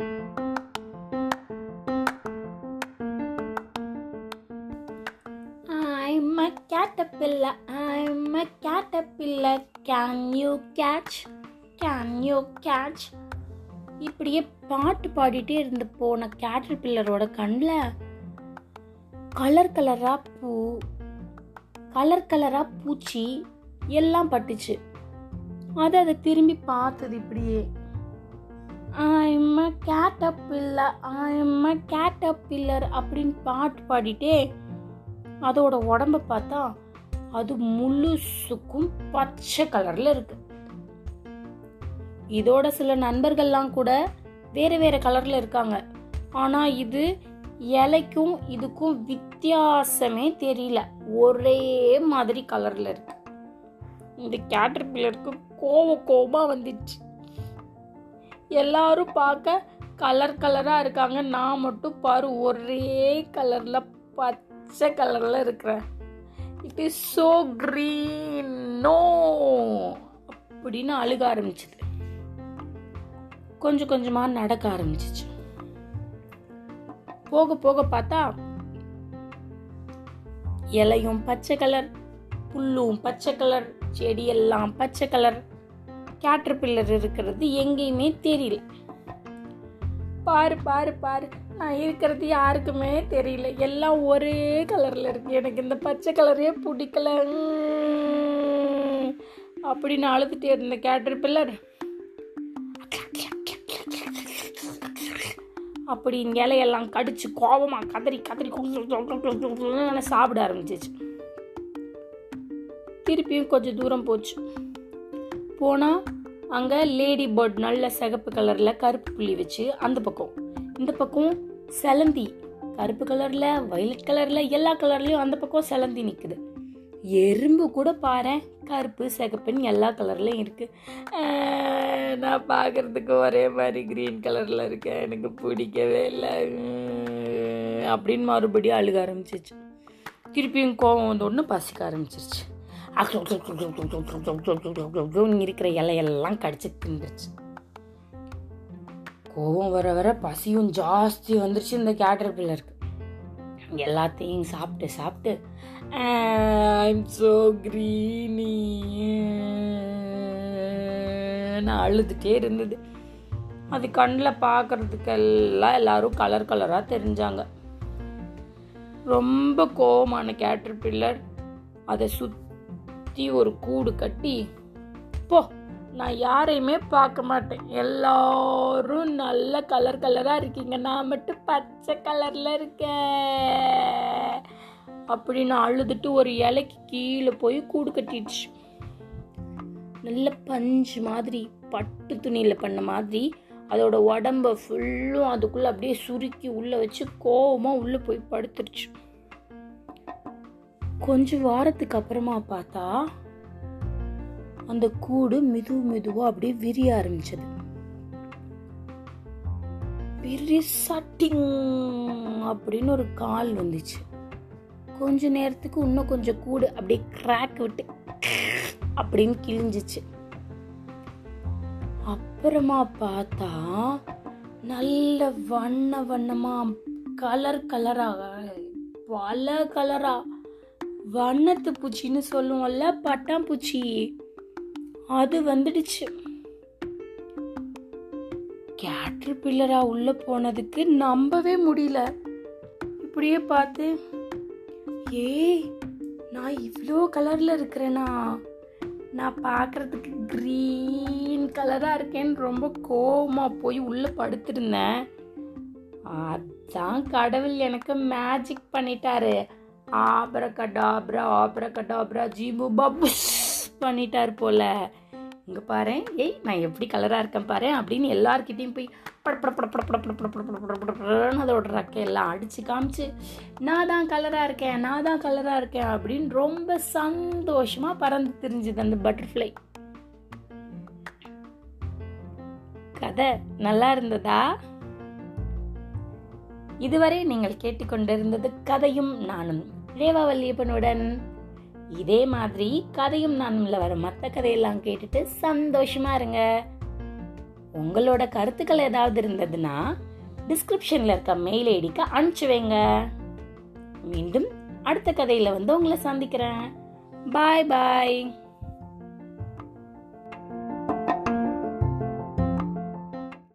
I'm a caterpillar, I'm a caterpillar. Can you catch? Can you catch? இப்படியே பாட்டு பாடிட்டே இருந்து போன கேட்டர் பில்லரோட கண்ணில் கலர் கலராக பூ கலர் கலராக பூச்சி எல்லாம் பட்டுச்சு அது அதை திரும்பி பார்த்தது இப்படியே கேட்டப்பில்லர் a caterpillar, I'm அப்படின்னு பாட்டு பாடிட்டே அதோட உடம்ப பார்த்தா அது முழுசுக்கும் பச்சை கலரில் இருக்கு. இதோட சில நண்பர்கள்லாம் கூட வேறு வேறு கலரில் இருக்காங்க. ஆனால் இது இலைக்கும் இதுக்கும் வித்தியாசமே தெரியல. ஒரே மாதிரி கலரில் இருக்கு. இந்த கேட்டர் பில்லருக்கு கோவ கோபமாக வந்துச்சு எல்லாரும் பார்க்க கலர் கலராக இருக்காங்க. நான் மட்டும் பாரு ஒரே கலரில் பச்சை கலரில் இருக்கிறேன். It is so green no அப்படின்னு அழுக ஆரம்பிச்சது. கொஞ்சம் கொஞ்சமாக நடக்க ஆரம்பிச்சிச்சு. போக போக பார்த்தா இலையும் பச்சை கலர் புல்லும் பச்சை கலர் செடியெல்லாம் பச்சை கலர் கேட்டர் பில்லர் இருக்கிறது எங்கேயுமே தெரியல. பாரு பாரு பாரு. நான் இருக்கிறது யாருக்குமே தெரியல. எல்லாம் ஒரே கலரில் இருக்கு. எனக்கு இந்த பச்சை கலரே பிடிக்கல. அப்படின்னு அழுதுகிட்டே இருந்த கேட்டர் பில்லர் அப்படி இலையெல்லாம் கடிச்சு கோபமாக கதறி கதறி சாப்பிட ஆரம்பிச்சிச்சு. திருப்பியும் கொஞ்சம் தூரம் போச்சு. போனால் அங்கே லேடி பேர்ட் நல்ல சிகப்பு கலரில் கருப்பு புள்ளி வச்சு அந்த பக்கம். இந்த பக்கம் செலந்தி. கருப்பு கலரில் வயலட் கலரில் எல்லா கலர்லேயும் அந்த பக்கம் செலந்தி நிற்குது எறும்பு கூட பாரேன் கருப்பு சிகப்புன்னு எல்லா கலர்லையும் இருக்குது நான் பார்க்கறதுக்கு ஒரே மாதிரி கிரீன் கலரில் இருக்கேன் எனக்கு பிடிக்கவே இல்லை. அப்படின்னு மறுபடியும் அழுக ஆரம்பிச்சிச்சு திருப்பியும் கோவம் வந்து ஒன்று பசிக்க ஆரம்பிச்சிருச்சு. இருக்கிற இலையெல்லாம் கடிச்சு தின்றுச்சு கோவம் வர வர பசியும் ஜாஸ்தி வந்துருச்சு இந்த கேட்டர் பில்லருக்கு எல்லாத்தையும் சாப்பிட்டு சாப்பிட்டு ஐம் ஸோ க்ரீனி நான் அழுதுகிட்டே இருந்தது அது கண்ணில் பார்க்கறதுக்கெல்லாம் எல்லாரும் கலர் கலராக தெரிஞ்சாங்க ரொம்ப கோவமான கேட்டர் பில்லர் அதை சுற்றி ஒரு கூடு கட்டி போ நான் யாரையுமே பார்க்க மாட்டேன். எல்லாரும் நல்ல கலர் கலராக இருக்கீங்க. நான் மட்டும் பச்சை கலரில் இருக்கேன். அப்படின்னு அழுதுட்டு ஒரு இலைக்கு கீழே போய் கூடு கட்டிடுச்சு. நல்ல பஞ்சு மாதிரி பட்டு துணியில் பண்ண மாதிரி அதோட உடம்ப ஃபுல்லும் அதுக்குள்ளே அப்படியே சுருக்கி உள்ளே வச்சு கோவமாக உள்ளே போய் படுத்துருச்சு. கொஞ்ச வாரத்துக்கு அப்புறமா பார்த்தா அந்த கூடு மெது மெதுவா அப்படியே விரிய ஆரம்பிச்சது. பெரிசட்டிங் அப்படின்னு ஒரு கால் வந்துச்சு. கொஞ்ச நேரத்துக்கு இன்னும் கொஞ்சம் கூடு அப்படியே கிராக் விட்டு அப்படின்னு கிழிஞ்சிச்சு. அப்புறமா பார்த்தா நல்ல வண்ண வண்ணமா கலர் கலராக பல கலரா வண்ணத்து பூச்சின்னு சொல்லுவோம்ல பட்டாம்பூச்சி. அது வந்துடுச்சு. கேட்டர் பில்லரா உள்ள போனதுக்கு நம்பவே முடியல. இப்படியே பார்த்து ஏய் நான் இவ்வளோ கலரில் இருக்கிறேனா? நான் பார்க்குறதுக்கு க்ரீன் கலராக இருக்கேன்னு ரொம்ப கோபமாக போய் உள்ளே படுத்திருந்தேன். அதான் கடவுள் எனக்கு மேஜிக் பண்ணிட்டாரு. ஆப்ரகடாப்ரா ஆப்ரகடாப்ரா ஜீபு பபுஸ் பண்ணிட்டார் போல இங்கே பாரு ஏய் நான் எப்படி கலராக இருக்கேன் பாரு அப்படின்னு எல்லாருக்கிட்டையும் போய் அதோட ரக்கையெல்லாம் அடித்து காமிச்சு நான் தான் கலராக இருக்கேன் நான் தான் கலராக இருக்கேன் அப்படின்னு ரொம்ப சந்தோஷமாக பறந்து தெரிஞ்சுது அந்த பட்டர்ஃப்ளை கதை நல்லா இருந்ததா இதுவரை நீங்கள் கேட்டுக்கொண்டிருந்தது கதையும் நானும் ரேவா வல்லியப்பனுடன் இதே மாதிரி கதையும் நானும்ல வர மற்ற கதையெல்லாம் கேட்டுட்டு சந்தோஷமா இருங்க. உங்களோட கருத்துக்கள் ஏதாவது இருந்ததுன்னா டிஸ்கிரிப்ஷன்ல இருக்க மெயில் ஐடிக்கு அனுப்பிச்சு வைங்க. மீண்டும் அடுத்த கதையில வந்து உங்களை சந்திக்கிறேன். பாய் பாய்